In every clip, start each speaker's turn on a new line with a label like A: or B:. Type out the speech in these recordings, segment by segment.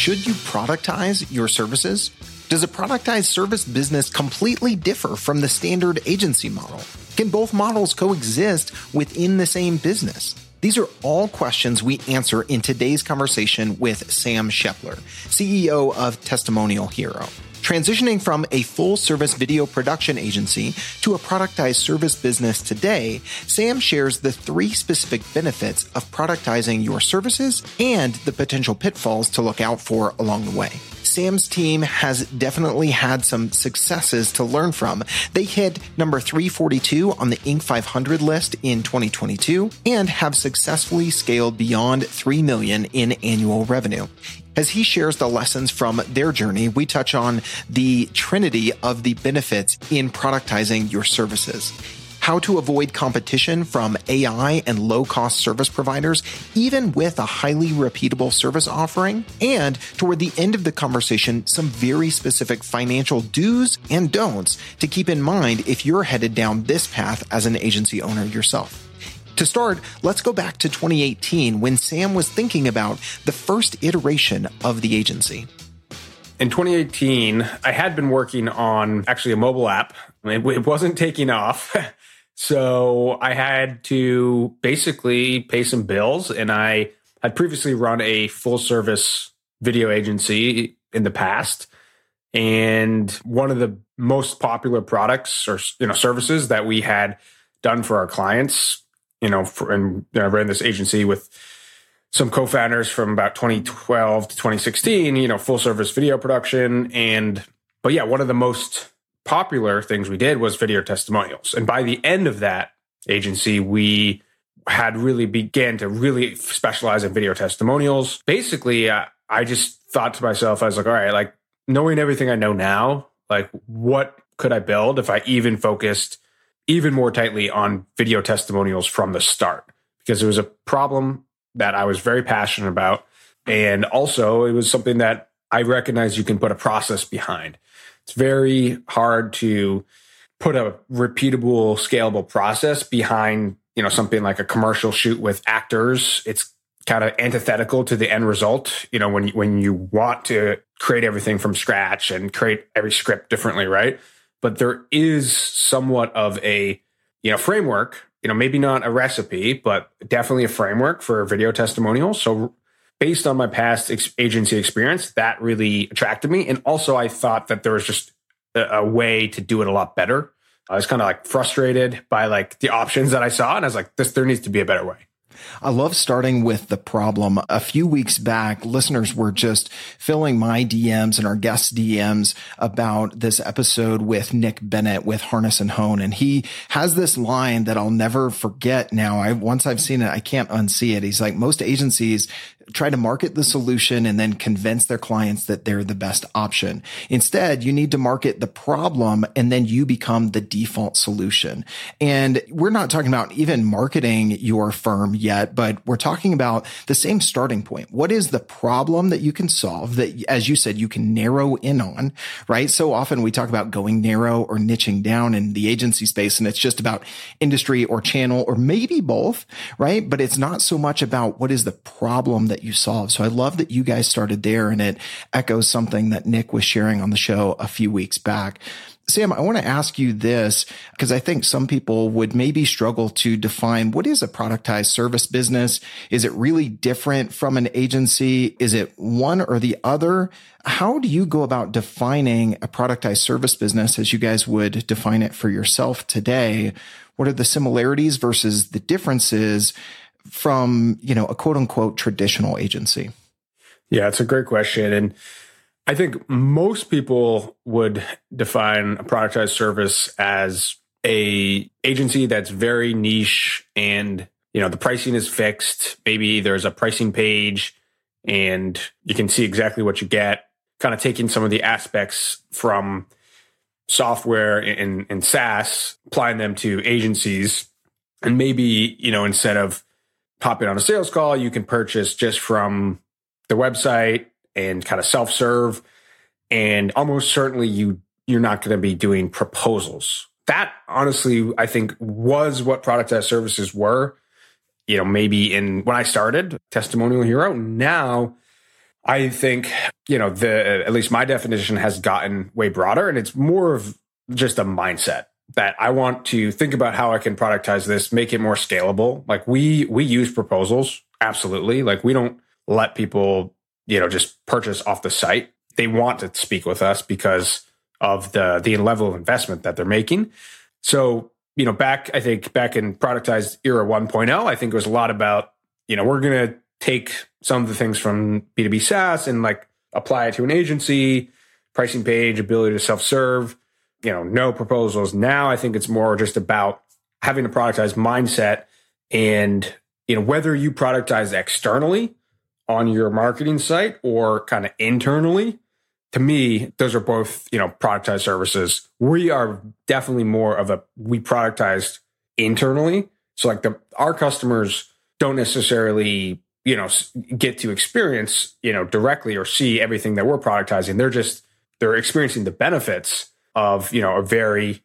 A: should you productize your services? Does a productized service business completely differ from the standard agency model? Can both models coexist within the same business? These are all questions we answer in today's conversation with Sam Shepler, CEO of Testimonial Hero. Transitioning from a full service video production agency to a productized service business today, Sam shares the three specific benefits of productizing your services and the potential pitfalls to look out for along the way. Sam's team has definitely had some successes to learn from. They hit number 342 on the Inc. 500 list in 2022 and have successfully scaled beyond 3 million in annual revenue. As he shares the lessons from their journey, we touch on the trinity of the benefits in productizing your services how to avoid competition from AI and low cost service providers, even with a highly repeatable service offering. And toward the end of the conversation, some very specific financial do's and don'ts to keep in mind if you're headed down this path as an agency owner yourself. To start, let's go back to 2018 when Sam was thinking about the first iteration of the agency.
B: In 2018, I had been working on actually a mobile app. It, wasn't taking off. So I had to basically pay some bills. And I had previously run a full service video agency in the past. And one of the most popular products or you know services that we had done for our clients, you know, for, and I ran this agency with some co-founders from about 2012 to 2016, you know, full service video production. And but yeah, one of the most popular things we did was video testimonials. And by the end of that agency, we had really began to really specialize in video testimonials. Basically, uh, I just thought to myself, I was like, all right, like knowing everything I know now, like what could I build if I even focused even more tightly on video testimonials from the start? Because it was a problem that I was very passionate about. And also, it was something that I recognize you can put a process behind. It's very hard to put a repeatable, scalable process behind, you know, something like a commercial shoot with actors. It's kind of antithetical to the end result. You know, when when you want to create everything from scratch and create every script differently, right? But there is somewhat of a you know framework. You know, maybe not a recipe, but definitely a framework for video testimonials. So based on my past ex- agency experience, that really attracted me. And also, I thought that there was just a, a way to do it a lot better. I was kind of like frustrated by like the options that I saw, and I was like, "This there needs to be a better way."
A: I love starting with the problem. A few weeks back, listeners were just filling my DMs and our guest DMs about this episode with Nick Bennett with Harness and Hone. And he has this line that I'll never forget now. I, once I've seen it, I can't unsee it. He's like, most agencies try to market the solution and then convince their clients that they're the best option. Instead, you need to market the problem and then you become the default solution. And we're not talking about even marketing your firm yet, but we're talking about the same starting point. What is the problem that you can solve that, as you said, you can narrow in on, right? So often we talk about going narrow or niching down in the agency space and it's just about industry or channel or maybe both, right? But it's not so much about what is the problem that you solve. So I love that you guys started there and it echoes something that Nick was sharing on the show a few weeks back. Sam, I want to ask you this because I think some people would maybe struggle to define what is a productized service business? Is it really different from an agency? Is it one or the other? How do you go about defining a productized service business as you guys would define it for yourself today? What are the similarities versus the differences? From, you know, a quote unquote traditional agency?
B: Yeah, it's a great question. And I think most people would define a productized service as a agency that's very niche and you know the pricing is fixed maybe there's a pricing page and you can see exactly what you get kind of taking some of the aspects from software and, and SaaS applying them to agencies and maybe you know instead of pop in on a sales call. You can purchase just from the website and kind of self serve. And almost certainly you, you're not going to be doing proposals. That honestly, I think was what productized services were. You know, maybe in when I started Testimonial Hero. Now I think, you know, the at least my definition has gotten way broader and it's more of just a mindset that I want to think about how I can productize this, make it more scalable. Like we we use proposals, absolutely. Like we don't let people, you know, just purchase off the site. They want to speak with us because of the the level of investment that they're making. So, you know, back I think back in productized era 1.0, I think it was a lot about, you know, we're going to take some of the things from B2B SaaS and like apply it to an agency, pricing page, ability to self-serve, you know, no proposals. Now I think it's more just about having a productized mindset and, you know, whether you productize externally on your marketing site or kind of internally, to me, those are both, you know, productized services. We are definitely more of a, we productized internally. So like the, our customers don't necessarily you know get to experience you know directly or see everything that we're productizing they're just they're experiencing the benefits of you know a very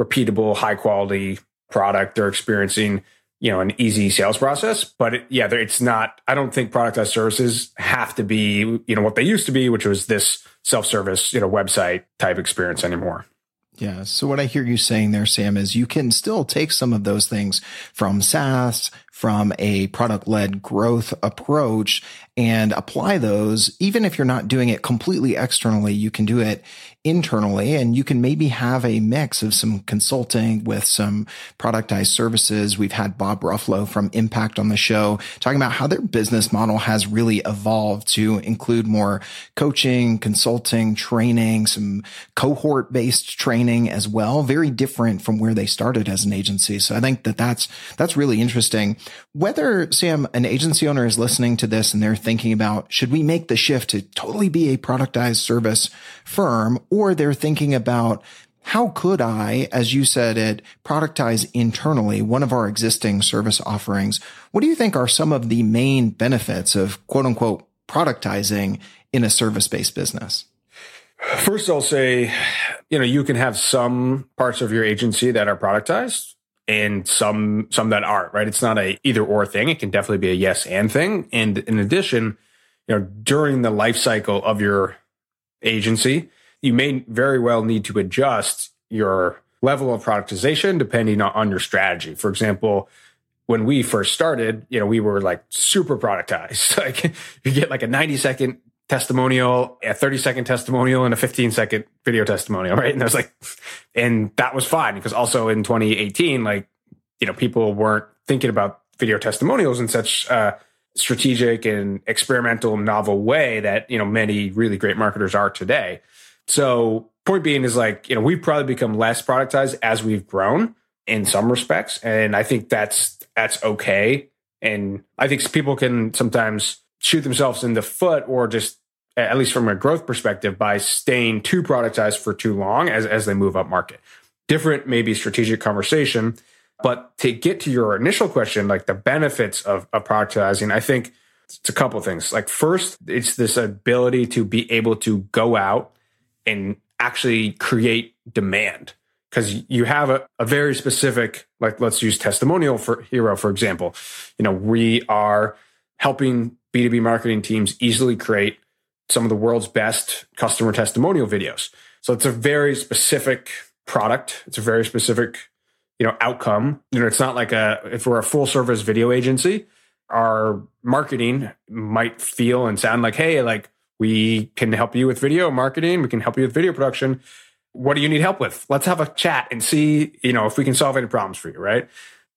B: repeatable high quality product they're experiencing you know an easy sales process but it, yeah it's not i don't think productized services have to be you know what they used to be which was this self-service you know website type experience anymore
A: yeah. So what I hear you saying there, Sam, is you can still take some of those things from SaaS, from a product led growth approach and apply those. Even if you're not doing it completely externally, you can do it internally and you can maybe have a mix of some consulting with some productized services. We've had Bob Ruffolo from Impact on the show talking about how their business model has really evolved to include more coaching, consulting, training, some cohort based training as well. Very different from where they started as an agency. So I think that that's, that's really interesting. Whether Sam, an agency owner is listening to this and they're thinking about, should we make the shift to totally be a productized service firm or they're thinking about how could I, as you said it, productize internally one of our existing service offerings? What do you think are some of the main benefits of quote unquote productizing in a service based business?
B: First, I'll say, you know, you can have some parts of your agency that are productized and some some that aren't, right? It's not a either or thing. It can definitely be a yes and thing. And in addition, you know, during the life cycle of your agency, you may very well need to adjust your level of productization depending on, your strategy. For example, when we first started, you know, we were like super productized. Like you get like a 90 second testimonial, a 30 second testimonial, and a 15 second video testimonial, right? And I was like, and that was fine because also in 2018, like, you know, people weren't thinking about video testimonials in such a strategic and experimental, novel way that, you know, many really great marketers are today. So, point being is like, you know, we've probably become less productized as we've grown in some respects. And I think that's, that's okay. And I think people can sometimes shoot themselves in the foot or just at least from a growth perspective by staying too productized for too long as, as they move up market. Different, maybe strategic conversation. But to get to your initial question, like the benefits of, of productizing, I think it's a couple things. Like first, it's this ability to be able to go out and actually create demand. Because you have a, a, very specific like let's use testimonial for hero for example. You know we are helping b2b marketing teams easily create some of the world's best customer testimonial videos. So it's a very specific product. It's a very specific you know outcome. You know it's not like a if we're a full service video agency our marketing might feel and sound like hey like we can help you with video marketing. We can help you with video production. What do you need help with? Let's have a chat and see, you know, if we can solve any problems for you, right?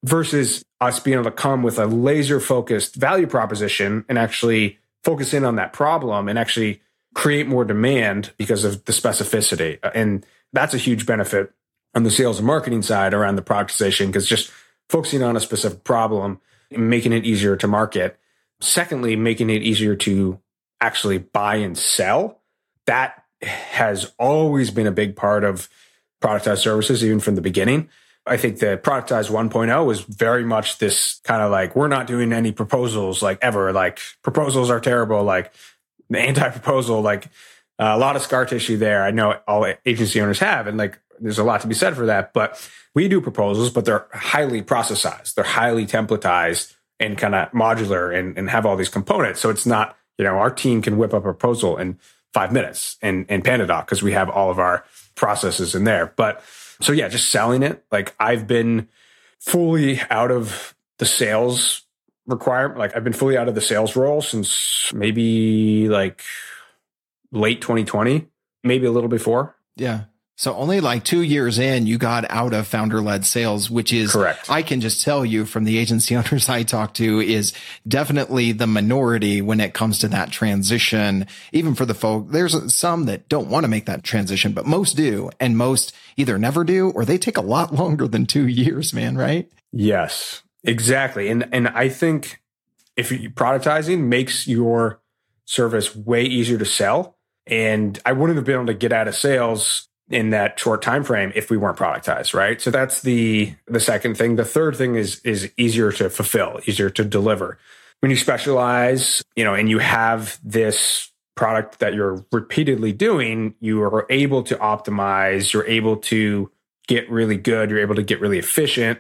B: Versus us being able to come with a laser focused value proposition and actually focus in on that problem and actually create more demand because of the specificity. And that's a huge benefit on the sales and marketing side around the productization because just focusing on a specific problem, making it easier to market. Secondly, making it easier to actually buy and sell, that has always been a big part of productized services, even from the beginning. I think the productized 1.0 was very much this kind of like, we're not doing any proposals like ever. Like proposals are terrible. Like the anti proposal, like uh, a lot of scar tissue there. I know all agency owners have, and like there's a lot to be said for that. But we do proposals, but they're highly processized, they're highly templatized and kind of modular and, and have all these components. So it's not You know, our team can whip up a proposal in five minutes in, in PandaDoc because we have all of our processes in there. But so yeah, just selling it. Like I've been fully out of the sales requirement. Like I've been fully out of the sales role since maybe like late 2020, maybe a little before.
A: Yeah. So only like two years in, you got out of founder led sales, which is
B: correct.
A: I can just tell you from the agency owners I talk to is definitely the minority when it comes to that transition. Even for the folk, there's some that don't want to make that transition, but most do. And most either never do or they take a lot longer than two years, man. Right.
B: Yes, exactly. And, and I think if you productizing makes your service way easier to sell. And I wouldn't have been able to get out of sales in that short time frame if we weren't productized, right? So that's the the second thing. The third thing is is easier to fulfill, easier to deliver. When you specialize, you know, and you have this product that you're repeatedly doing, you are able to optimize, you're able to get really good, you're able to get really efficient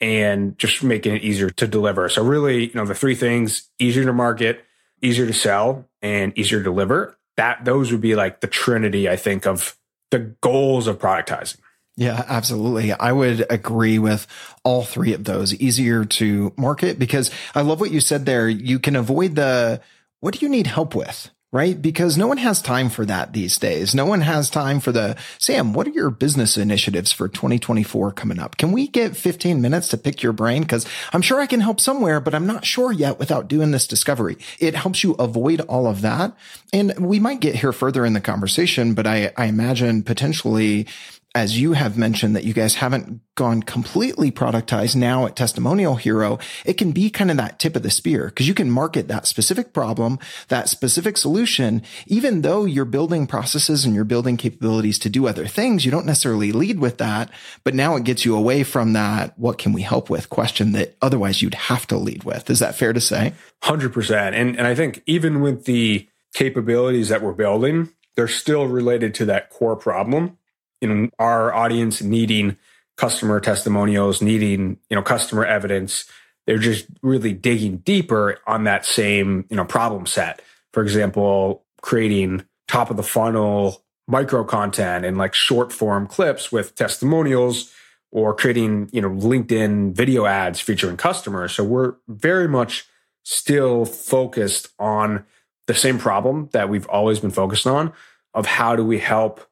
B: and just making it easier to deliver. So really, you know, the three things, easier to market, easier to sell, and easier to deliver. That those would be like the trinity, I think, of the goals of productizing.
A: Yeah, absolutely. I would agree with all three of those. Easier to market because I love what you said there. You can avoid the what do you need help with? Right? Because no one has time for that these days. No one has time for the Sam, what are your business initiatives for 2024 coming up? Can we get 15 minutes to pick your brain? Cause I'm sure I can help somewhere, but I'm not sure yet without doing this discovery. It helps you avoid all of that. And we might get here further in the conversation, but I, I imagine potentially as you have mentioned that you guys haven't gone completely productized now at Testimonial Hero, it can be kind of that tip of the spear because you can market that specific problem, that specific solution, even though you're building processes and you're building capabilities to do other things. You don't necessarily lead with that, but now it gets you away from that. What can we help with question that otherwise you'd have to lead with. Is that fair to say?
B: 100%. And, and I think even with the capabilities that we're building, they're still related to that core problem you know our audience needing customer testimonials, needing you know customer evidence. They're just really digging deeper on that same you know problem set. For example, creating top of the funnel micro content and like short form clips with testimonials or creating you know linkedin video ads featuring customers so we're very much still focused on the same problem that we've always been focused on of how do we help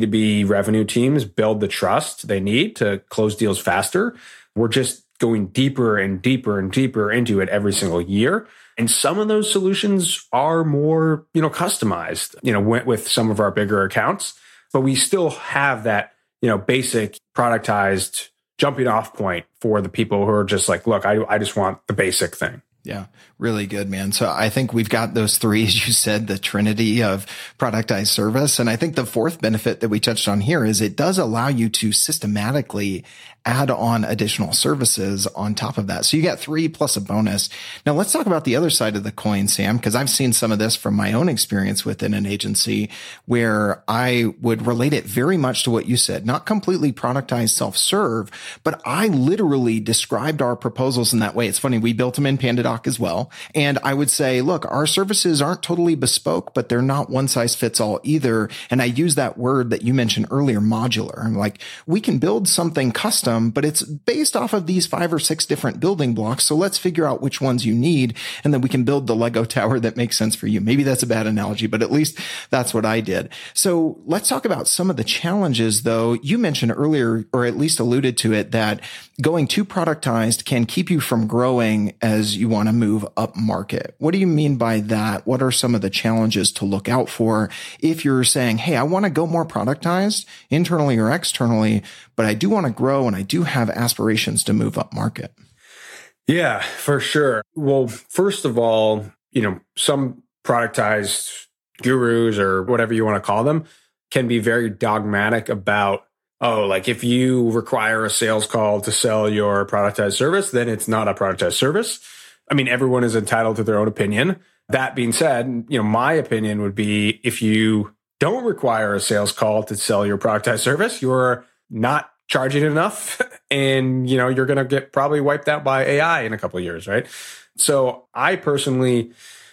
B: B2B revenue teams build the trust they need to close deals faster. We're just going deeper and deeper and deeper into it every single year. And some of those solutions are more, you know, customized, you know, went with some of our bigger accounts, but we still have that, you know, basic productized jumping off point for the people who are just like, look, I, I just want the basic thing.
A: Yeah, really good, man. So I think we've got those three, as you said, the trinity of productized service. And I think the fourth benefit that we touched on here is it does allow you to systematically add on additional services on top of that. So you get three plus a bonus. Now let's talk about the other side of the coin, Sam, because I've seen some of this from my own experience within an agency where I would relate it very much to what you said, not completely productized self-serve, but I literally described our proposals in that way. It's funny. We built them in PandaDoc as well. And I would say, look, our services aren't totally bespoke, but they're not one size fits all either. And I use that word that you mentioned earlier, modular. I'm like, we can build something custom but it's based off of these five or six different building blocks. So let's figure out which ones you need. And then we can build the Lego tower that makes sense for you. Maybe that's a bad analogy, but at least that's what I did. So let's talk about some of the challenges though. You mentioned earlier, or at least alluded to it, that going too productized can keep you from growing as you want to move up market. What do you mean by that? What are some of the challenges to look out for if you're saying, Hey, I want to go more productized internally or externally, but I do want to grow and I do have aspirations to move up market.
B: Yeah, for sure. Well, first of all, you know, some productized gurus or whatever you want to call them can be very dogmatic about, oh, like if you require a sales call to sell your productized service, then it's not a productized service. I mean, everyone is entitled to their own opinion. That being said, you know, my opinion would be if you don't require a sales call to sell your productized service, you're not charging enough and you know you're going to get probably wiped out by AI in a couple of years, right? So I personally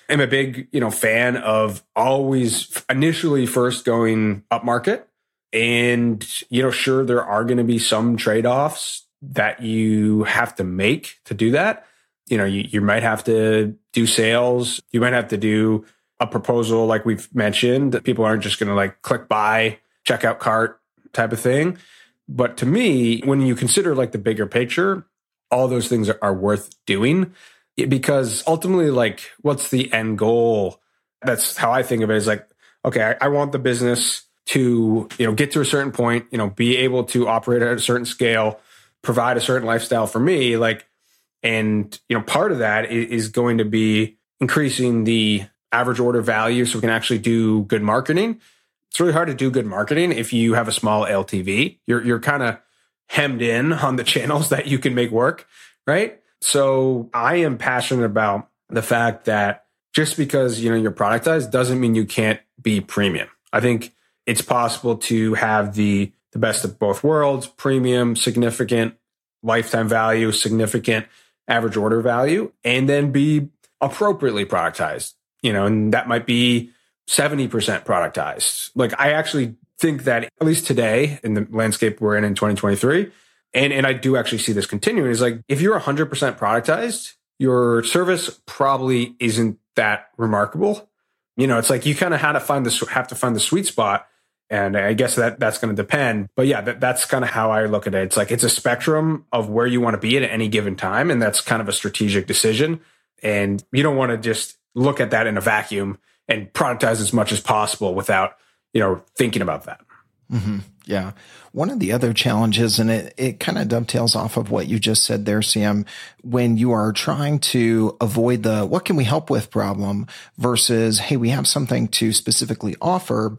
B: am a big, you know, fan of always initially first going up market. And, you know, sure, there are going to be some trade offs that you have to make to do that. You know, you, you might have to do sales. You might have to do a proposal like we've mentioned. People aren't just going to like click buy, checkout cart type of thing. But to me, when you consider like the bigger picture, all those things are, are worth doing because ultimately, like, what's the end goal? That's how I think of it is like, okay, I, I want the business to, you know, get to a certain point, you know, be able to operate at a certain scale, provide a certain lifestyle for me. Like, and, you know, part of that is going to be increasing the average order value so we can actually do good marketing. It's really hard to do good marketing if you have a small LTV. You're, you're kind of hemmed in on the channels that you can make work, right? So I am passionate about the fact that just because, you know, you're productized doesn't mean you can't be premium. I think it's possible to have the the best of both worlds, premium, significant lifetime value, significant average order value, and then be appropriately productized. You know, and that might be 70% productized. Like I actually think that at least today in the landscape we're in in 2023, and, and I do actually see this continuing is like if you're 100% productized, your service probably isn't that remarkable. You know, it's like you kind of have to find the have to find the sweet spot, and I guess that that's going to depend. But yeah, that, that's kind of how I look at it. It's like it's a spectrum of where you want to be at any given time, and that's kind of a strategic decision. And you don't want to just look at that in a vacuum and productize as much as possible without you know thinking about that.
A: Mm-hmm. Yeah. One of the other challenges, and it, it kind of dovetails off of what you just said there, Sam, when you are trying to avoid the what can we help with problem versus, hey, we have something to specifically offer.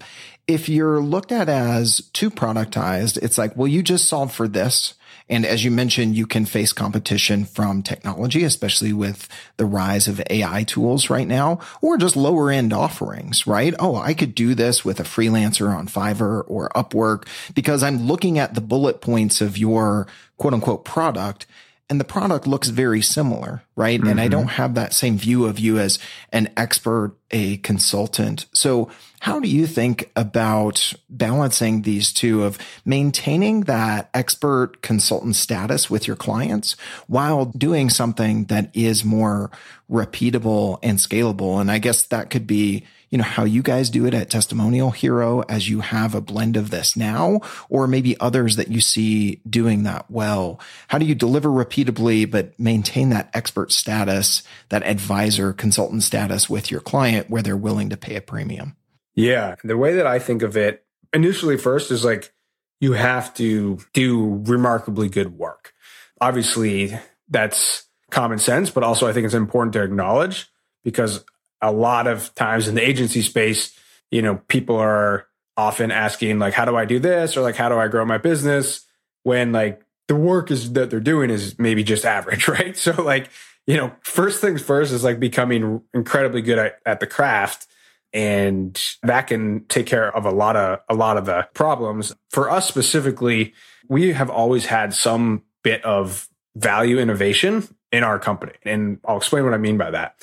A: If you're looked at as too productized, it's like, well, you just solve for this. And as you mentioned, you can face competition from technology, especially with the rise of AI tools right now, or just lower end offerings, right? Oh, I could do this with a freelancer on Fiverr or Upwork because I'm looking at the bullet points of your quote unquote product and the product looks very similar, right? Mm-hmm. And I mm-hmm. don't have that same view of you as an expert, a consultant. So how do you think about balancing these two of maintaining that expert consultant status with your clients while doing something that is more repeatable and scalable? And I guess that could be you know, how you guys do it at Testimonial Hero as you have a blend of this now, or maybe others that you see doing that well? How do you deliver repeatably, but maintain that expert status, that advisor consultant status with your client where they're willing to pay a premium?
B: Yeah. The way that I think of it initially first is like, you have to do remarkably good work. Obviously, that's common sense, but also I think it's important to acknowledge because a lot of times in the agency space, you know, people are often asking like, how do I do this? Or like, how do I grow my business? When like the work is that they're doing is maybe just average, right? So like, you know, first things first is like becoming incredibly good at, at the craft. And that can take care of a lot of a lot of the problems. For us specifically, we have always had some bit of value innovation in our company. And I'll explain what I mean by that.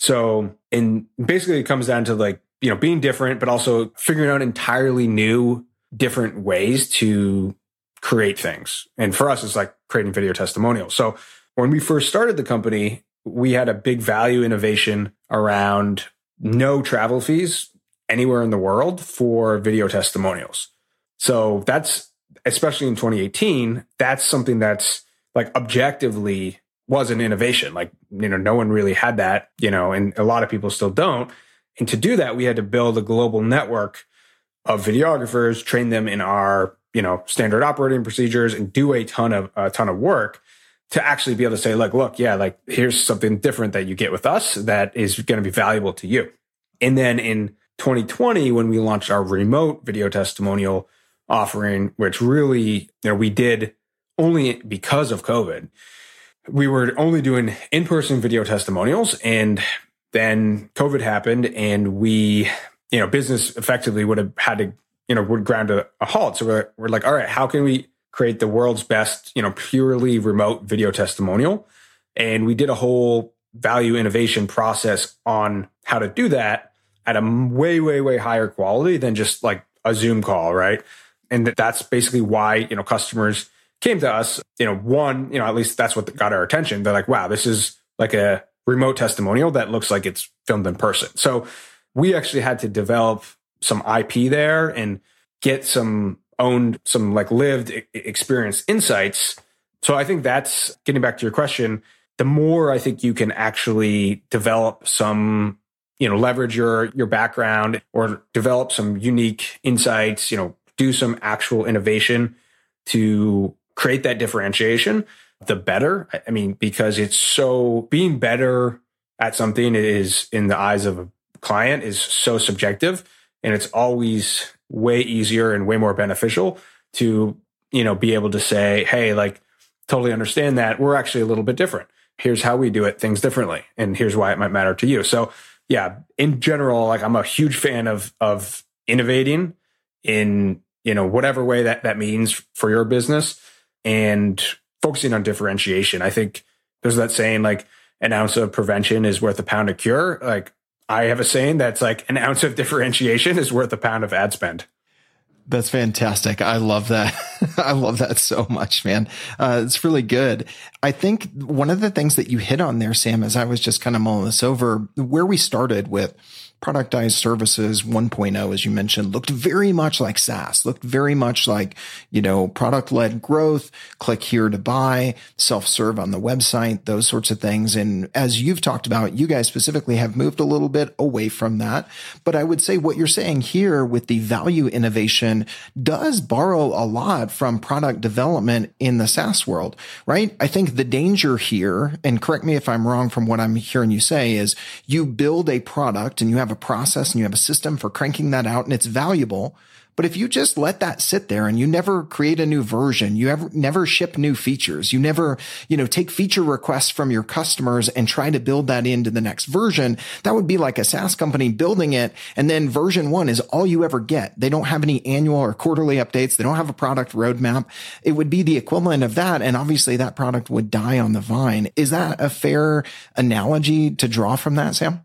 B: So, and basically it comes down to like, you know, being different, but also figuring out entirely new, different ways to create things. And for us, it's like creating video testimonials. So when we first started the company, we had a big value innovation around no travel fees anywhere in the world for video testimonials. So that's, especially in 2018, that's something that's like objectively was an innovation. Like, you know, no one really had that, you know, and a lot of people still don't. And to do that, we had to build a global network of videographers, train them in our, you know, standard operating procedures and do a ton of, a ton of work to actually be able to say, like, look, yeah, like here's something different that you get with us that is going to be valuable to you. And then in 2020, when we launched our remote video testimonial offering, which really, you know, we did only because of COVID we were only doing in person video testimonials. And then COVID happened and we, you know, business effectively would have had to, you know, would ground to a halt. So we're, we're like, all right, how can we create the world's best, you know, purely remote video testimonial? And we did a whole value innovation process on how to do that at a way, way, way higher quality than just like a Zoom call, right? And that's basically why, you know, customers came to us. You know, one, you know, at least that's what got our attention. They're like, wow, this is like a remote testimonial that looks like it's filmed in person. So we actually had to develop some IP there and get some owned, some like lived experience insights. So I think that's getting back to your question. The more I think you can actually develop some, you know, leverage your your background or develop some unique insights, you know, do some actual innovation to create that differentiation, the better. I mean, because it's so being better at something is in the eyes of a client is so subjective and it's always way easier and way more beneficial to, you know, be able to say, Hey, like totally understand that we're actually a little bit different. Here's how we do it things differently. And here's why it might matter to you. So yeah, in general, like I'm a huge fan of, of innovating in, you know, whatever way that that means for your business and focusing on differentiation. I think there's that saying like an ounce of prevention is worth a pound of cure. Like I have a saying that's like an ounce of differentiation is worth a pound of ad spend.
A: That's fantastic. I love that. I love that so much, man. Uh, it's really good. I think one of the things that you hit on there, Sam, as I was just kind of mulling this over, where we started with productized services 1.0, as you mentioned, looked very much like SaaS, looked very much like, you know, product led growth, click here to buy, self serve on the website, those sorts of things. And as you've talked about, you guys specifically have moved a little bit away from that. But I would say what you're saying here with the value innovation does borrow a lot from product development in the SaaS world, right? I think the danger here, and correct me if I'm wrong from what I'm hearing you say, is you build a product and you have have a process and you have a system for cranking that out and it's valuable. But if you just let that sit there and you never create a new version, you ever never ship new features, you never, you know, take feature requests from your customers and try to build that into the next version, that would be like a SaaS company building it. And then version one is all you ever get. They don't have any annual or quarterly updates. They don't have a product roadmap. It would be the equivalent of that. And obviously that product would die on the vine. Is that a fair analogy to draw from that, Sam?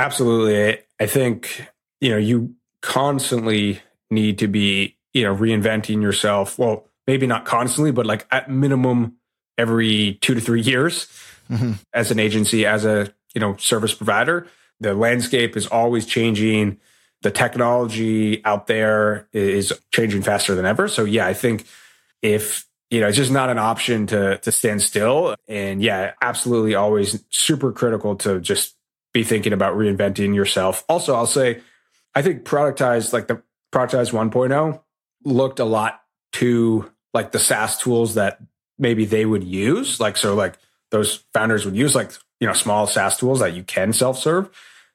B: Absolutely. I think, you know, you constantly need to be, you know, reinventing yourself. Well, maybe not constantly, but like at minimum every two to three years mm-hmm. as an agency, as a, you know, service provider. The landscape is always changing. The technology out there is changing faster than ever. So yeah, I think if you know, it's just not an option to to stand still. And yeah, absolutely always super critical to just be thinking about reinventing yourself. Also, I'll say, I think productized, like the productized 1.0 looked a lot to like the SaaS tools that maybe they would use. Like, so like those founders would use like, you know, small SaaS tools that you can self serve.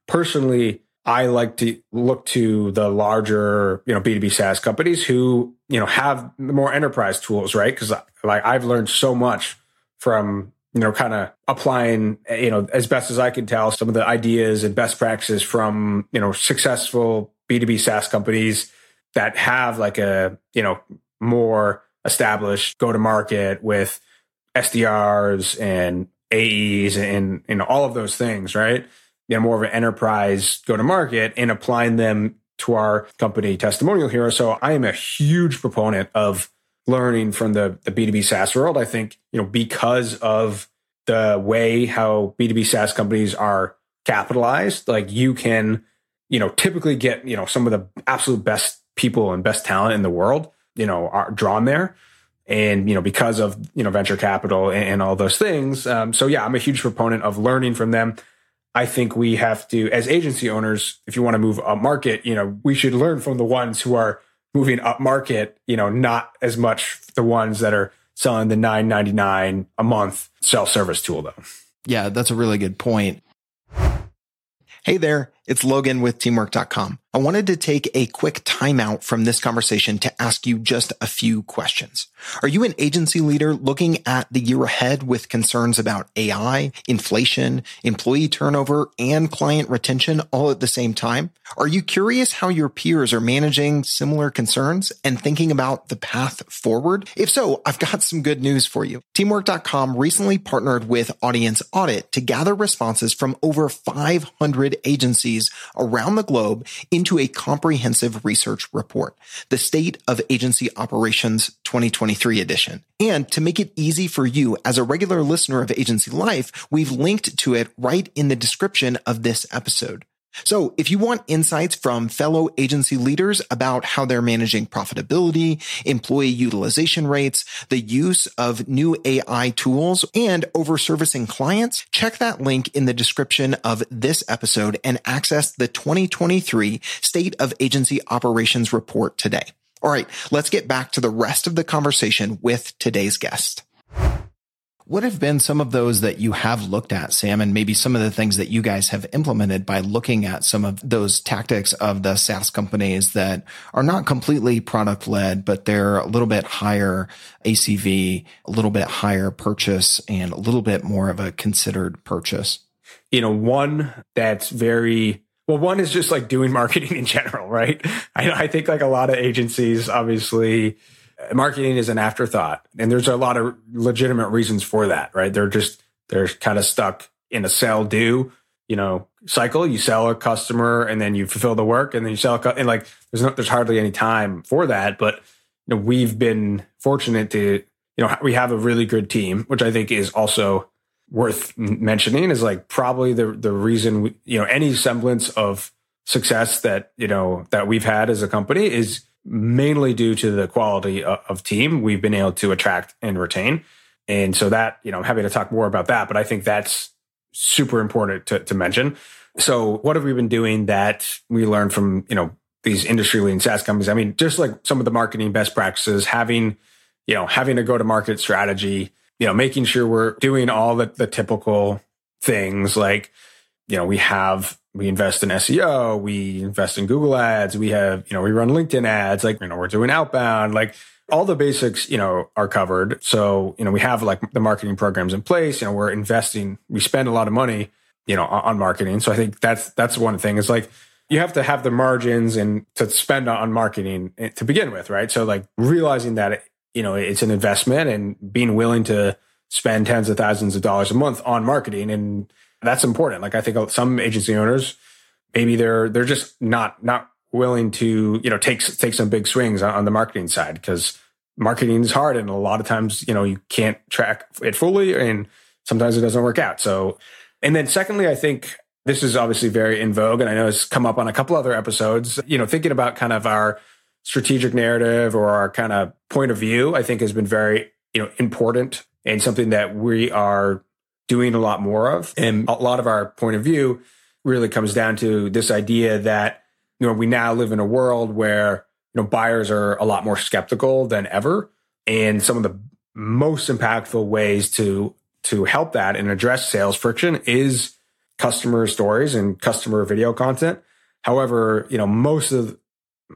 B: Personally, I like to look to the larger, you know, B2B SaaS companies who, you know, have more enterprise tools, right? Cause like I've learned so much from you know, kind of applying, you know, as best as I can tell, some of the ideas and best practices from, you know, successful B2B SaaS companies that have like a, you know, more established go to market with SDRs and AEs and, you know, all of those things, right? You know, more of an enterprise go to market and applying them to our company testimonial hero. So I am a huge proponent of learning from the, the B2B SaaS world. I think, you know, because of the way how B2B SaaS companies are capitalized, like you can, you know, typically get, you know, some of the absolute best people and best talent in the world, you know, are drawn there. And, you know, because of, you know, venture capital and, and all those things. Um, so yeah, I'm a huge proponent of learning from them. I think we have to, as agency owners, if you want to move up market, you know, we should learn from the ones who are moving up market, you know, not as much the ones that are selling the 999 a month self-service tool though.
A: Yeah, that's a really good point. Hey there. It's Logan with teamwork.com. I wanted to take a quick timeout from this conversation to ask you just a few questions. Are you an agency leader looking at the year ahead with concerns about AI, inflation, employee turnover, and client retention all at the same time? Are you curious how your peers are managing similar concerns and thinking about the path forward? If so, I've got some good news for you. Teamwork.com recently partnered with Audience Audit to gather responses from over 500 agencies around the globe into a comprehensive research report, the State of Agency Operations 2023 edition. And to make it easy for you as a regular listener of Agency Life, we've linked to it right in the description of this episode. So if you want insights from fellow agency leaders about how they're managing profitability, employee utilization rates, the use of new AI tools, and over servicing clients, check that link in the description of this episode and access the 2023 State of Agency Operations Report today. All right, let's get back to the rest of the conversation with today's guest. What have been some of those that you have looked at, Sam, and maybe some of the things that you guys have implemented by looking at some of those tactics of the SaaS companies that are not completely product led, but they're a little bit higher ACV, a little bit higher purchase, and a little bit more of a considered purchase?
B: You know, one that's very well, one is just like doing marketing in general, right? I, I think like a lot of agencies, obviously, marketing is an afterthought. And there's a lot of legitimate reasons for that, right? They're just, they're kind of stuck in a sell do, you know, cycle. You sell a customer and then you fulfill the work and then you sell, a, and like, there's no, there's hardly any time for that. But, you know, we've been fortunate to, you know, we have a really good team, which I think is also worth mentioning is like probably the, the reason, we, you know, any semblance of success that, you know, that we've had as a company is, mainly due to the quality of, team we've been able to attract and retain. And so that, you know, I'm happy to talk more about that, but I think that's super important to, to mention. So what have we been doing that we learned from, you know, these industry leading SaaS companies? I mean, just like some of the marketing best practices, having, you know, having a go to market strategy, you know, making sure we're doing all the, the typical things like, you know, we have we invest in SEO, we invest in Google ads, we have, you know, we run LinkedIn ads, like, you know, we're doing outbound, like all the basics, you know, are covered. So, you know, we have like the marketing programs in place, you know, we're investing, we spend a lot of money, you know, on, marketing. So I think that's, that's one thing is like, you have to have the margins and to spend on marketing eh, to begin with, right? So like realizing that, you know, it's an investment and being willing to spend tens of thousands of dollars a month on marketing and, that's important. Like I think some agency owners, maybe they're they're just not not willing to you know take take some big swings on, on the marketing side because marketing is hard and a lot of times you know you can't track it fully and sometimes it doesn't work out. So and then secondly, I think this is obviously very in vogue and I know it's come up on a couple other episodes. You know, thinking about kind of our strategic narrative or our kind of point of view, I think has been very you know important and something that we are doing a lot more of. And a lot of our point of view really comes down to this idea that, you know, we now live in a world where, you know, buyers are a lot more skeptical than ever. And some of the most impactful ways to to help that and address sales friction is customer stories and customer video content. However, you know, most of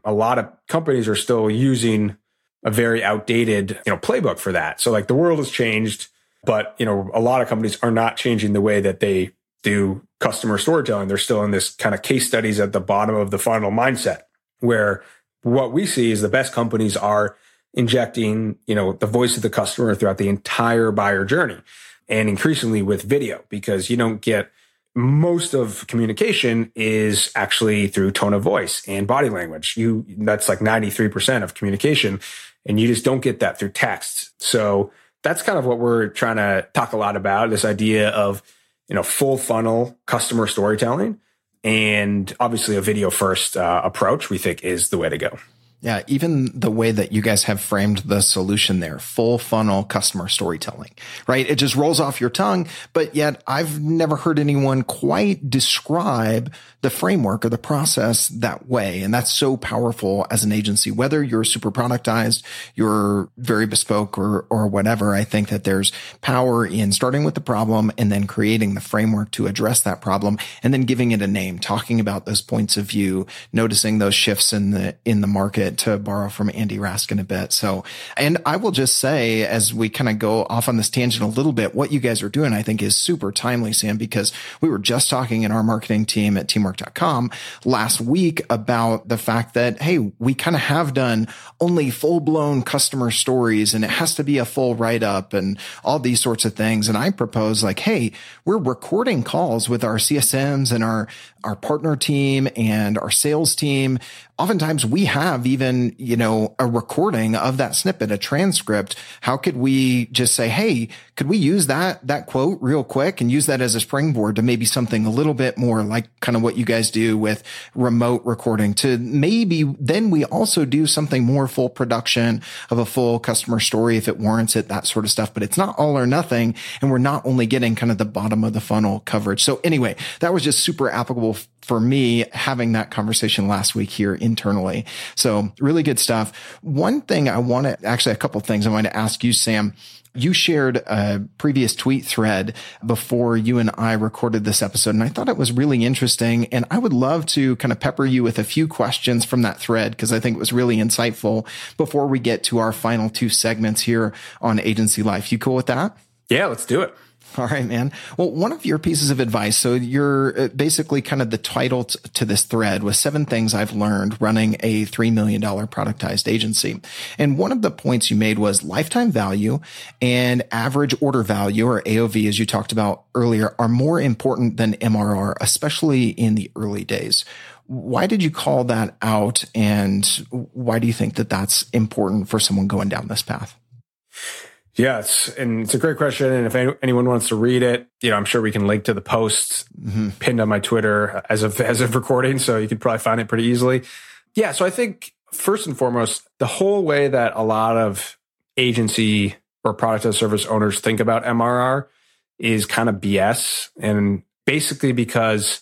B: a lot of companies are still using a very outdated, you know, playbook for that. So like the world has changed but, you know, a lot of companies are not changing the way that they do customer storytelling. They're still in this kind of case studies at the bottom of the funnel mindset where what we see is the best companies are injecting, you know, the voice of the customer throughout the entire buyer journey and increasingly with video because you don't get most of communication is actually through tone of voice and body language. You that's like 93% of communication and you just don't get that through text. So that's kind of what we're trying to talk a lot about this idea of, you know, full funnel customer storytelling and obviously a video first uh, approach we think is the way to go.
A: Yeah, even the way that you guys have framed the solution there, full funnel customer storytelling, right? It just rolls off your tongue, but yet I've never heard anyone quite describe the framework or the process that way. And that's so powerful as an agency, whether you're super productized, you're very bespoke or, or whatever. I think that there's power in starting with the problem and then creating the framework to address that problem and then giving it a name, talking about those points of view, noticing those shifts in the, in the market to borrow from Andy Raskin a bit. So, and I will just say, as we kind of go off on this tangent a little bit, what you guys are doing, I think is super timely, Sam, because we were just talking in our marketing team at teamwork.com last week about the fact that, Hey, we kind of have done only full blown customer stories and it has to be a full write up and all these sorts of things. And I propose like, Hey, we're recording calls with our CSMs and our, our partner team and our sales team oftentimes we have even, you know, a recording of that snippet, a transcript. How could we just say, Hey, could we use that, that quote real quick and use that as a springboard to maybe something a little bit more like kind of what you guys do with remote recording to maybe then we also do something more full production of a full customer story if it warrants it, that sort of stuff. But it's not all or nothing. And we're not only getting kind of the bottom of the funnel coverage. So anyway, that was just super applicable for me having that conversation last week here internally. So really good stuff. One thing I want to actually a couple things I want to ask you, Sam. You shared a previous tweet thread before you and I recorded this episode, and I thought it was really interesting. And I would love to kind of pepper you with a few questions from that thread because I think it was really insightful before we get to our final two segments here on Agency Life. You cool with that?
B: Yeah, let's do it.
A: All right, man. Well, one of your pieces of advice. So you're uh, basically kind of the title to this thread was seven things I've learned running a $3 million productized agency. And one of the points you made was lifetime value and average order value or AOV, as you talked about earlier, are more important than MRR, especially in the early days. Why did you call that out? And why do you think that that's important for someone going down this path?
B: Yes, and it's a great question. And if anyone wants to read it, you know, I'm sure we can link to the posts mm-hmm. pinned on my Twitter as of as of recording, so you could probably find it pretty easily. Yeah, so I think first and foremost, the whole way that a lot of agency or productized service owners think about MRR is kind of BS, and basically because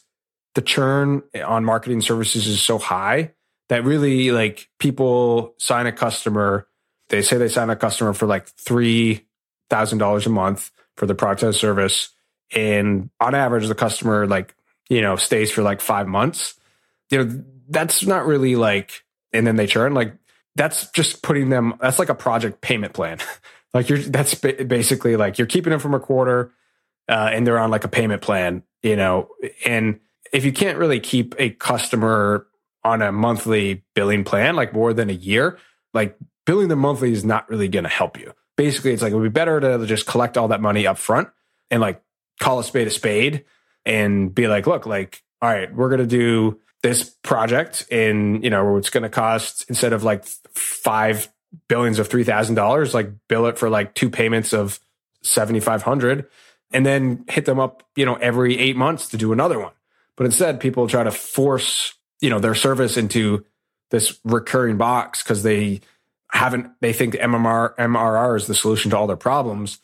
B: the churn on marketing services is so high that really like people sign a customer they say they sign a customer for like three thousand dollars a month for the productized service, and on average, the customer like you know stays for like five months. You know that's not really like, and then they churn. Like that's just putting them. That's like a project payment plan. like you're that's basically like you're keeping them from a quarter, uh, and they're on like a payment plan. You know, and if you can't really keep a customer on a monthly billing plan like more than a year, like billing them monthly is not really going to help you. Basically, it's like it would be better to just collect all that money up front and like call a spade a spade and be like, look, like, all right, we're going to do this project and, you know, it's going to cost instead of like five billions of $3,000, like bill it for like two payments of 7,500 and then hit them up, you know, every eight months to do another one. But instead, people try to force, you know, their service into this recurring box because they haven't they think MMR MRR is the solution to all their problems,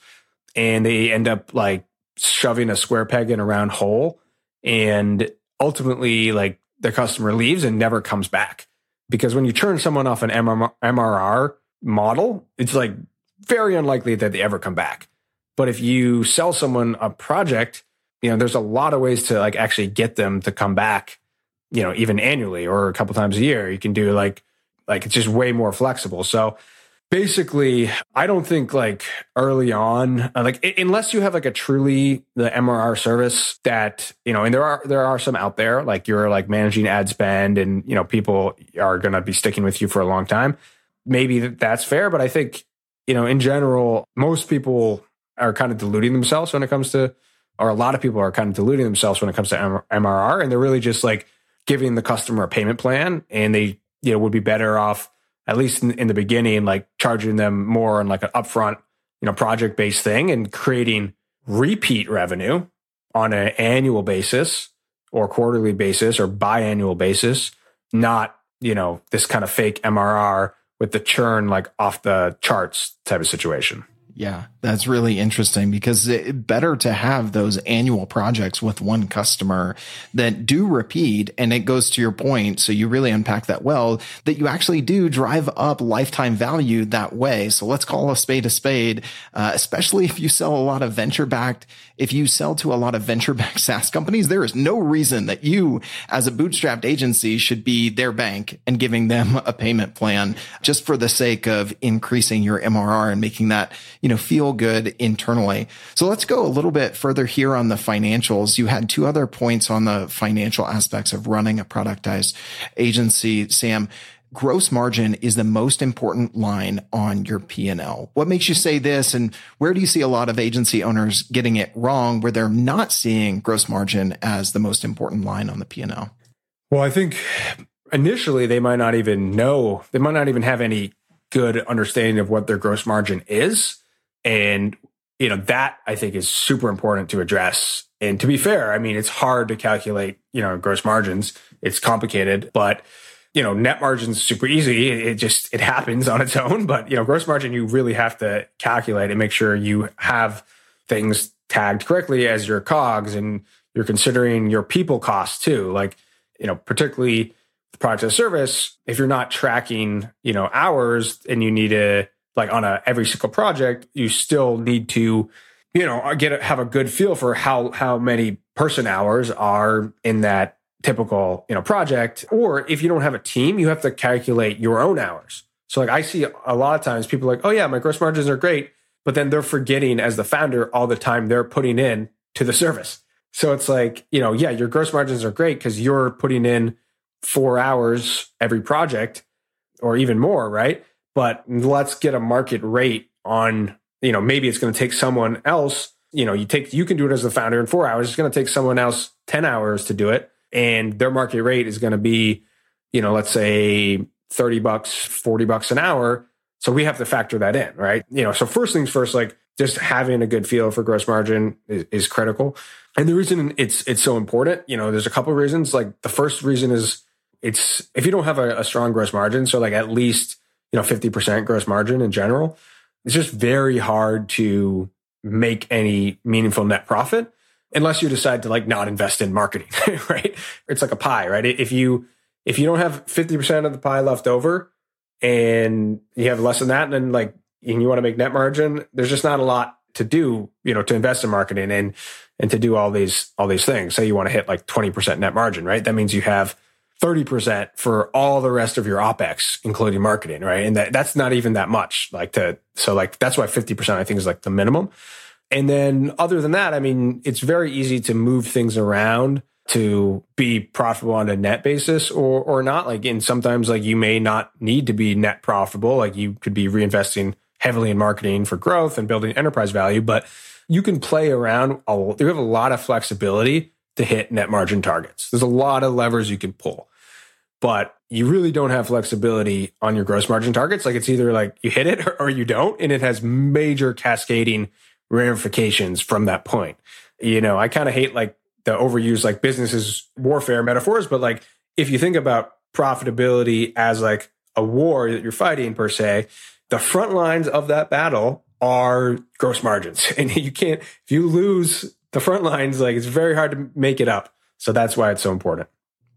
B: and they end up like shoving a square peg in a round hole, and ultimately like the customer leaves and never comes back because when you turn someone off an MRR model, it's like very unlikely that they ever come back. But if you sell someone a project, you know, there's a lot of ways to like actually get them to come back, you know, even annually or a couple times a year. You can do like like it's just way more flexible. So basically, I don't think like early on, uh, like unless you have like a truly the MRR service that you know, and there are there are some out there like you're like managing ad spend, and you know people are going to be sticking with you for a long time. Maybe that's fair, but I think you know in general, most people are kind of deluding themselves when it comes to, or a lot of people are kind of deluding themselves when it comes to MRR, and they're really just like giving the customer a payment plan, and they you know, would be better off at least in, in the beginning, like charging them more on like an upfront, you know, project based thing and creating repeat revenue on an annual basis or quarterly basis or biannual basis, not, you know, this kind of fake MRR with the churn like off the charts type of situation.
A: Yeah, that's really interesting because it better to have those annual projects with one customer that do repeat. And it goes to your point. So you really unpack that well that you actually do drive up lifetime value that way. So let's call a spade a spade, uh, especially if you sell a lot of venture backed. If you sell to a lot of venture backed SaaS companies, there is no reason that you as a bootstrapped agency should be their bank and giving them a payment plan just for the sake of increasing your MRR and making that you know, feel good internally. So let's go a little bit further here on the financials. You had two other points on the financial aspects of running a productized agency, Sam gross margin is the most important line on your P&L. What makes you say this and where do you see a lot of agency owners getting it wrong where they're not seeing gross margin as the most important line on the P&L?
B: Well, I think initially they might not even know, they might not even have any good understanding of what their gross margin is. And, you know, that I think is super important to address. And to be fair, I mean, it's hard to calculate, you know, gross margins. It's complicated, but you know, net margin's super easy. It just, it happens on its own. But, you know, gross margin, you really have to calculate and make sure you have things tagged correctly as your cogs and you're considering your people costs too. Like, you know, particularly the productized service, if you're not tracking, you know, hours and you need to like on a every single project, you still need to, you know, get a, have a good feel for how how many person hours are in that typical you know project. Or if you don't have a team, you have to calculate your own hours. So like I see a lot of times people like, oh yeah, my gross margins are great, but then they're forgetting as the founder all the time they're putting in to the service. So it's like, you know, yeah, your gross margins are great because you're putting in four hours every project or even more, right? but let's get a market rate on, you know, maybe it's going to take someone else, you know, you take, you can do it as the founder in four hours. It's going to take someone else 10 hours to do it. And their market rate is going to be, you know, let's say 30 bucks, 40 bucks an hour. So we have to factor that in, right? You know, so first things first, like just having a good feel for gross margin is, is critical. And the reason it's it's so important, you know, there's a couple reasons. Like the first reason is it's if you don't have a, a strong gross margin, so like at least you know, 50% gross margin in general, it's just very hard to make any meaningful net profit unless you decide to like not invest in marketing, right? It's like a pie, right? If you if you don't have 50% of the pie left over and you have less than that and then like and you want to make net margin, there's just not a lot to do, you know, to invest in marketing and and to do all these all these things. Say you want to hit like 20% net margin, right? That means you have 30% for all the rest of your OPEX, including marketing, right? And that, that's not even that much. Like to, so like that's why 50% I think is like the minimum. And then other than that, I mean, it's very easy to move things around to be profitable on a net basis or or not. Like and sometimes like you may not need to be net profitable. Like you could be reinvesting heavily in marketing for growth and building enterprise value, but you can play around. You have a lot of flexibility to hit net margin targets. There's a lot of levers you can pull but you really don't have flexibility on your gross margin targets. Like it's either like you hit it or you don't, and it has major cascading ramifications from that point. You know, I kind of hate like the overused like businesses warfare metaphors, but like if you think about profitability as like a war that you're fighting per se, the front lines of that battle are gross margins. And you can't, if you lose the front lines, like it's very hard to make it up. So that's why it's so important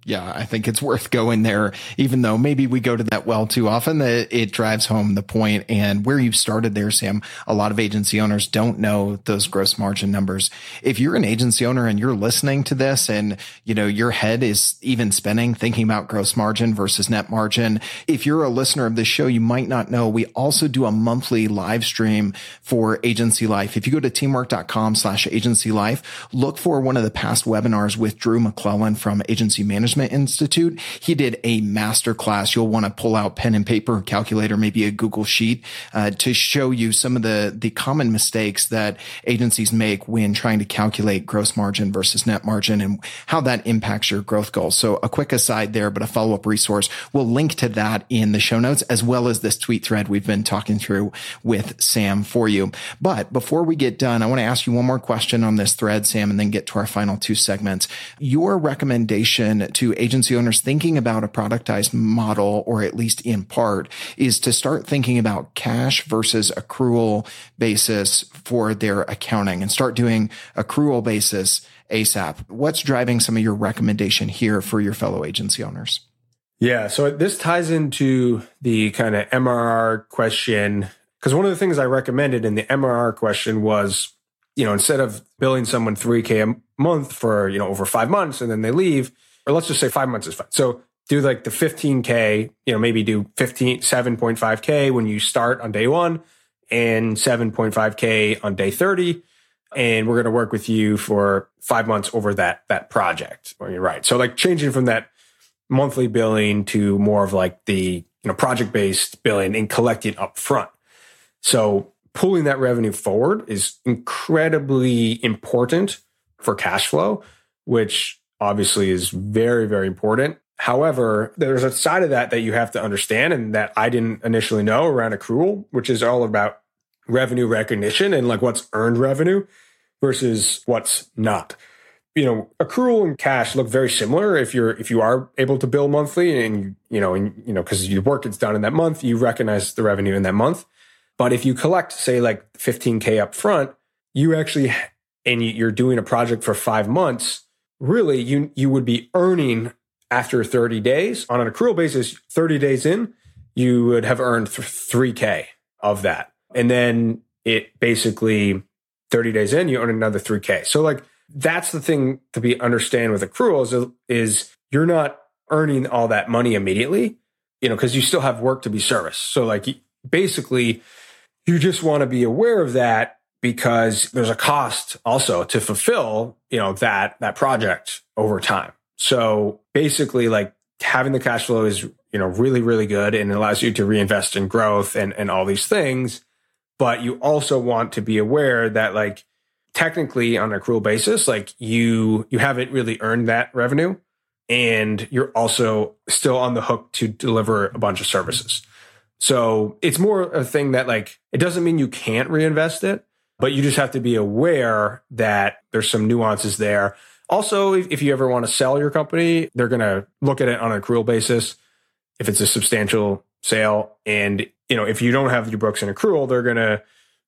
A: yeah, I think it's worth going there, even though maybe we go to that well too often that it drives home the point and where you started there, Sam. A lot of agency owners don't know those gross margin numbers. If you're an agency owner and you're listening to this and, you know, your head is even spinning thinking about gross margin versus net margin. If you're a listener of this show, you might not know we also do a monthly live stream for agency life. If you go to teamwork.com slash agency life, look for one of the past webinars with Drew McLellan from agency management Management Institute. He did a master class. You'll want to pull out pen and paper, calculator, maybe a Google sheet uh, to show you some of the the common mistakes that agencies make when trying to calculate gross margin versus net margin and how that impacts your growth goals. So a quick aside there, but a follow up resource. We'll link to that in the show notes as well as this tweet thread we've been talking through with Sam for you. But before we get done, I want to ask you one more question on this thread, Sam, and then get to our final two segments. Your recommendation to to agency owners thinking about a productized model, or at least in part, is to start thinking about cash versus accrual basis for their accounting and start doing accrual basis ASAP. What's driving some of your recommendation here for your fellow agency owners?
B: Yeah, so this ties into the kind of MRR question because one of the things I recommended in the MRR question was, you know, instead of billing someone 3K a month for, you know, over five months and then they leave, or let's just say five months is fine. So do like the 15K, you know, maybe do 15, 7.5K when you start on day one and 7.5K on day 30. And we're going to work with you for five months over that, that project. You're right. So like changing from that monthly billing to more of like the, you know, project based billing and collecting up front. So pulling that revenue forward is incredibly important for cash flow, which obviously is very, very important. However, there's a side of that that you have to understand and that I didn't initially know around accrual, which is all about revenue recognition and like what's earned revenue versus what's not. You know, accrual and cash look very similar if you're if you are able to bill monthly and you know and you know because your work gets done in that month, you recognize the revenue in that month. But if you collect, say, like 15K up front, you actually, and you're doing a project for five months, really, you, you would be earning after 30 days on an accrual basis, 30 days in, you would have earned 3K of that. And then it basically 30 days in, you earn another 3K. So like that's the thing to be understand with accruals is, is you're not earning all that money immediately, you know, because you still have work to be serviced. So like basically you just want to be aware of that because there's a cost also to fulfill, you know, that, that project over time. So basically like having the cash flow is, you know, really, really good and allows you to reinvest in growth and, and all these things. But you also want to be aware that like technically on an accrual basis, like you, you haven't really earned that revenue and you're also still on the hook to deliver a bunch of services. So it's more a thing that like, it doesn't mean you can't reinvest it, but you just have to be aware that there's some nuances there. Also, if, you ever want to sell your company, they're going to look at it on an accrual basis. If it's a substantial sale and, you know, if you don't have your books in accrual, they're going to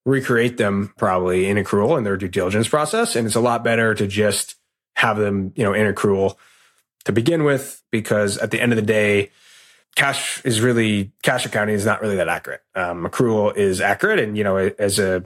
B: recreate them probably in accrual in their due diligence process. And it's a lot better to just have them, you know, in accrual to begin with, because at the end of the day, cash is really cash accounting is not really that accurate. Um, accrual is accurate, and you know, as a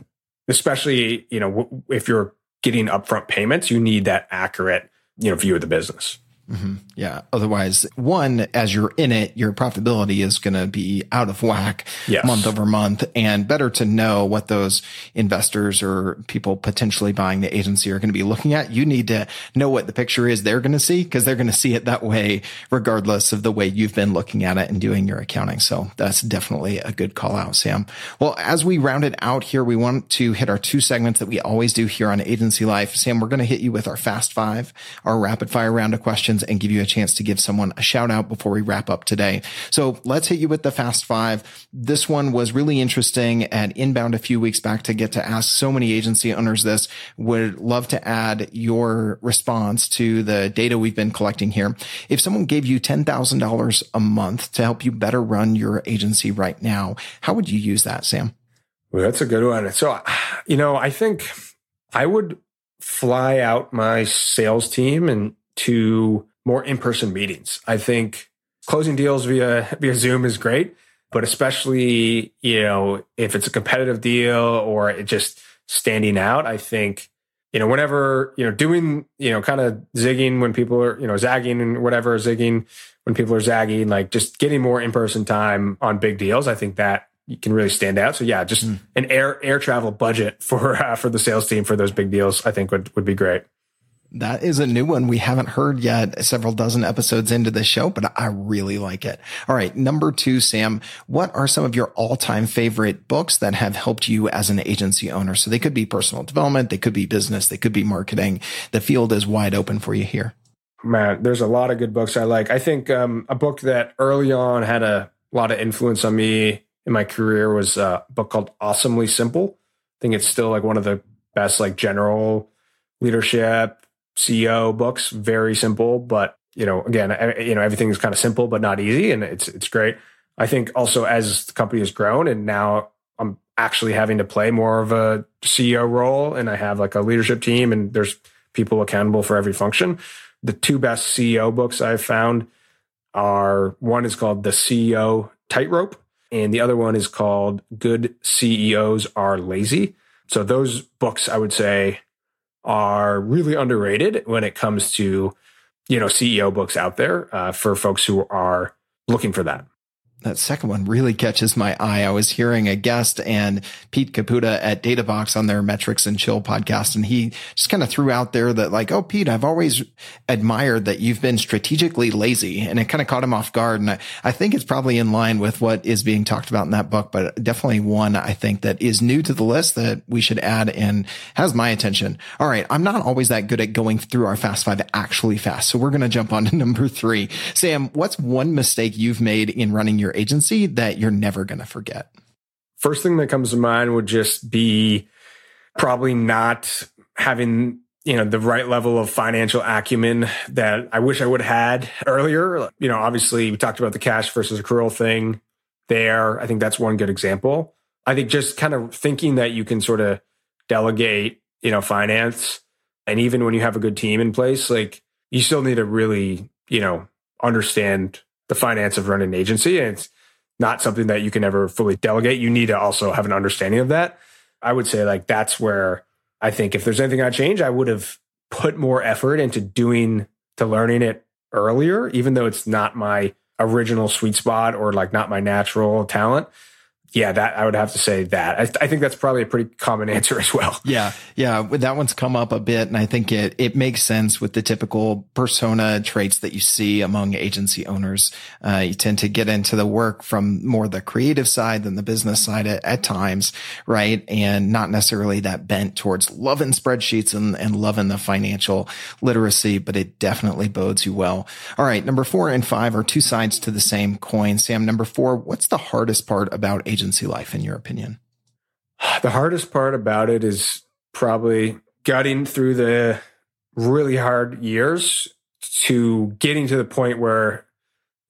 B: especially you know if you're getting upfront payments, you need that accurate you know view of the business.
A: Mm-hmm. Yeah. Otherwise, one, as you're in it, your profitability is going to be out of whack yes. month over month and better to know what those investors or people potentially buying the agency are going to be looking at. You need to know what the picture is they're going to see because they're going to see it that way, regardless of the way you've been looking at it and doing your accounting. So that's definitely a good call out, Sam. Well, as we round it out here, we want to hit our two segments that we always do here on Agency Life. Sam, we're going to hit you with our fast five, our rapid fire round of questions questions and give you a chance to give someone a shout out before we wrap up today. So let's hit you with the fast five. This one was really interesting at inbound a few weeks back to get to ask so many agency owners this. Would love to add your response to the data we've been collecting here. If someone gave you $10,000 a month to help you better run your agency right now, how would you use that, Sam?
B: Well, that's a good one. So, you know, I think I would fly out my sales team and to more in-person meetings. I think closing deals via via Zoom is great, but especially, you know, if it's a competitive deal or it just standing out, I think you know, whenever, you know, doing, you know, kind of zigging when people are, you know, zagging and whatever, zigging when people are zagging, like just getting more in person time on big deals. I think that can really stand out. So yeah, just mm. an air air travel budget for uh, for the sales team for those big deals, I think would would be great.
A: That is a new one we haven't heard yet, several dozen episodes into the show, but I really like it. All right. Number two, Sam, what are some of your all time favorite books that have helped you as an agency owner? So they could be personal development. They could be business. They could be marketing. The field is wide open for you here.
B: Man, there's a lot of good books I like. I think um, a book that early on had a lot of influence on me in my career was a book called Awesomely Simple. I think it's still like one of the best like general leadership CEO books, very simple, but you know, again, you know, everything is kind of simple but not easy, and it's it's great. I think also as the company has grown, and now I'm actually having to play more of a CEO role, and I have like a leadership team, and there's people accountable for every function. The two best CEO books I've found are one is called The CEO Tightrope, and the other one is called Good CEOs Are Lazy. So those books, I would say, are really underrated when it comes to you know CEO books out there uh, for folks who are looking for that
A: that second one really catches my eye. I was hearing a guest and Pete Caputa at Databox on their Metrics and Chill podcast, and he just kind of threw out there that like, oh, Pete, I've always admired that you've been strategically lazy, and it kind of caught him off guard. And I, I think it's probably in line with what is being talked about in that book, but definitely one I think that is new to the list that we should add and has my attention. All right, I'm not always that good at going through our Fast Five actually fast, so we're going to jump on to number three. Sam, what's one mistake you've made in running your agency that you're never going to forget?
B: First thing that comes to mind would just be probably not having you know the right level of financial acumen that I wish I would have had earlier. You know, obviously we talked about the cash versus accrual thing there. I think that's one good example. I think just kind of thinking that you can sort of delegate, you know, finance and even when you have a good team in place, like you still need to really, you know, understand the finance of running an agency. And it's not something that you can ever fully delegate. You need to also have an understanding of that. I would say like that's where I think if there's anything I change, I would have put more effort into doing to learning it earlier, even though it's not my original sweet spot or like not my natural talent yeah, that I would have to say that. I, I, think that's probably a pretty common answer as well.
A: Yeah, yeah, that one's come up a bit, and I think it it makes sense with the typical persona traits that you see among agency owners. Uh, you tend to get into the work from more the creative side than the business side at, at times, right? And not necessarily that bent towards loving spreadsheets and, and loving the financial literacy, but it definitely bodes you well. All right, number four and five are two sides to the same coin. Sam, number four, what's the hardest part about agency agency life, in your opinion?
B: The hardest part about it is probably gutting through the really hard years to getting to the point where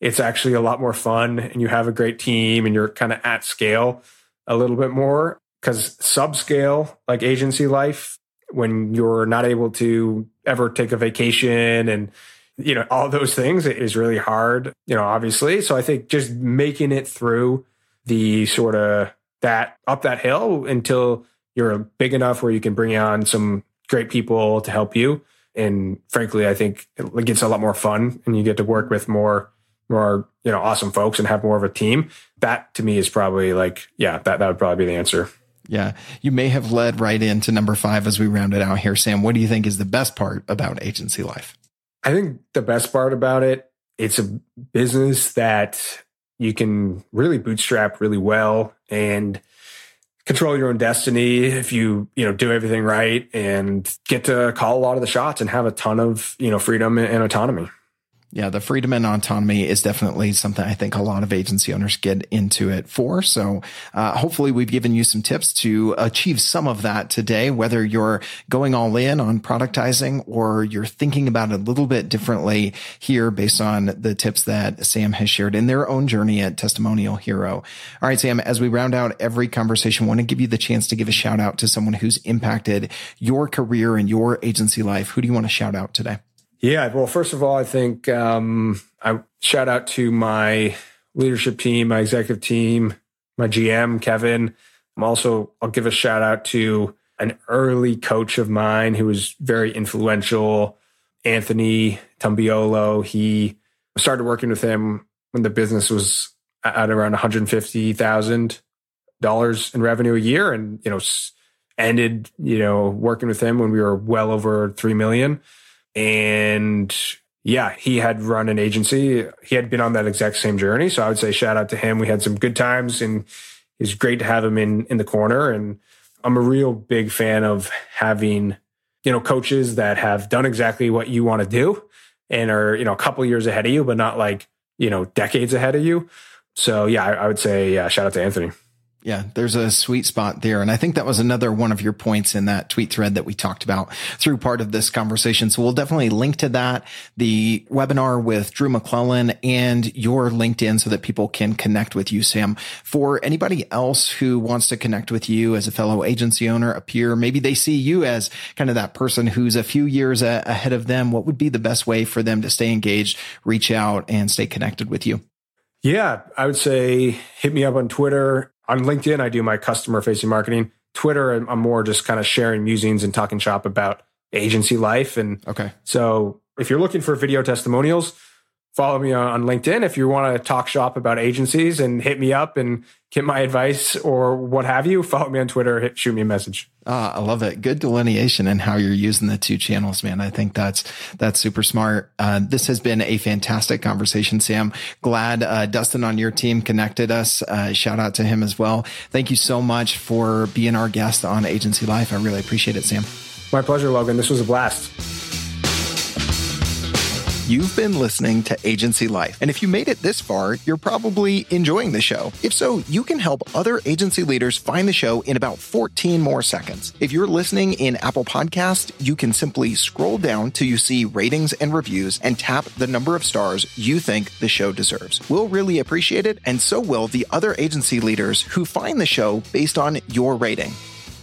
B: it's actually a lot more fun and you have a great team and you're kind of at scale a little bit more. Because subscale, like agency life, when you're not able to ever take a vacation and you know all those things is really hard you know obviously so i think just making it through the sort of that up that hill until you're big enough where you can bring on some great people to help you. And frankly, I think it gets a lot more fun and you get to work with more, more, you know, awesome folks and have more of a team. That to me is probably like, yeah, that, that would probably be the answer.
A: Yeah. You may have led right into number five as we round it out here. Sam, what do you think is the best part about agency life?
B: I think the best part about it, it's a business that you can really bootstrap really well and control your own destiny if you you know do everything right and get to call a lot of the shots and have a ton of you know freedom and autonomy
A: yeah, the freedom and autonomy is definitely something I think a lot of agency owners get into it for. So uh, hopefully we've given you some tips to achieve some of that today, whether you're going all in on productizing or you're thinking about it a little bit differently here based on the tips that Sam has shared in their own journey at Testimonial Hero. All right, Sam, as we round out every conversation, I want to give you the chance to give a shout out to someone who's impacted your career and your agency life. Who do you want to shout out today?
B: Yeah, well, first of all, I think um, I shout out to my leadership team, my executive team, my GM Kevin. I'm also I'll give a shout out to an early coach of mine who was very influential, Anthony Tumbiolo. He started working with him when the business was at around 150 thousand dollars in revenue a year, and you know ended you know working with him when we were well over three million. And yeah, he had run an agency. He had been on that exact same journey. So I would say shout out to him. We had some good times and it's great to have him in in the corner. And I'm a real big fan of having, you know, coaches that have done exactly what you want to do and are, you know, a couple years ahead of you, but not like, you know, decades ahead of you. So yeah, I, I would say shout out to Anthony.
A: Yeah, there's a sweet spot there. And I think that was another one of your points in that tweet thread that we talked about through part of this conversation. So we'll definitely link to that, the webinar with Drew McLellan and your LinkedIn so that people can connect with you, Sam. For anybody else who wants to connect with you as a fellow agency owner, a peer, maybe they see you as kind of that person who's a few years ahead of them. What would be the best way for them to stay engaged, reach out and stay connected with you?
B: Yeah, I would say hit me up on Twitter on LinkedIn, I do my customer facing marketing. Twitter, I'm more just kind of sharing musings and talking shop about agency life. And
A: okay.
B: So if you're looking for video testimonials, follow me on LinkedIn. If you want to talk shop about agencies and hit me up and get my advice or what have you, follow me on Twitter, hit, shoot me a message.
A: Uh, I love it. Good delineation and how you're using the two channels, man. I think that's, that's super smart. Uh, this has been a fantastic conversation, Sam. Glad, uh, Dustin on your team connected us. Uh, shout out to him as well. Thank you so much for being our guest on Agency Life. I really appreciate it, Sam.
B: My pleasure, Logan. This was a blast.
A: You've been listening to Agency Life. And if you made it this far, you're probably enjoying the show. If so, you can help other agency leaders find the show in about 14 more seconds. If you're listening in Apple Podcast, you can simply scroll down till you see ratings and reviews and tap the number of stars you think the show deserves. We'll really appreciate it, and so will the other agency leaders who find the show based on your rating.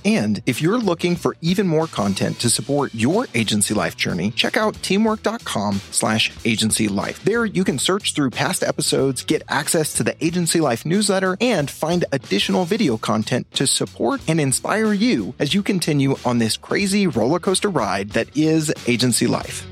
A: And if you're looking for even more content to support your agency life journey, check out teamwork.com slash agency life. There you can search through past episodes, get access to the agency life newsletter, and find additional video content to support and inspire you as you continue on this crazy roller coaster ride that is agency life.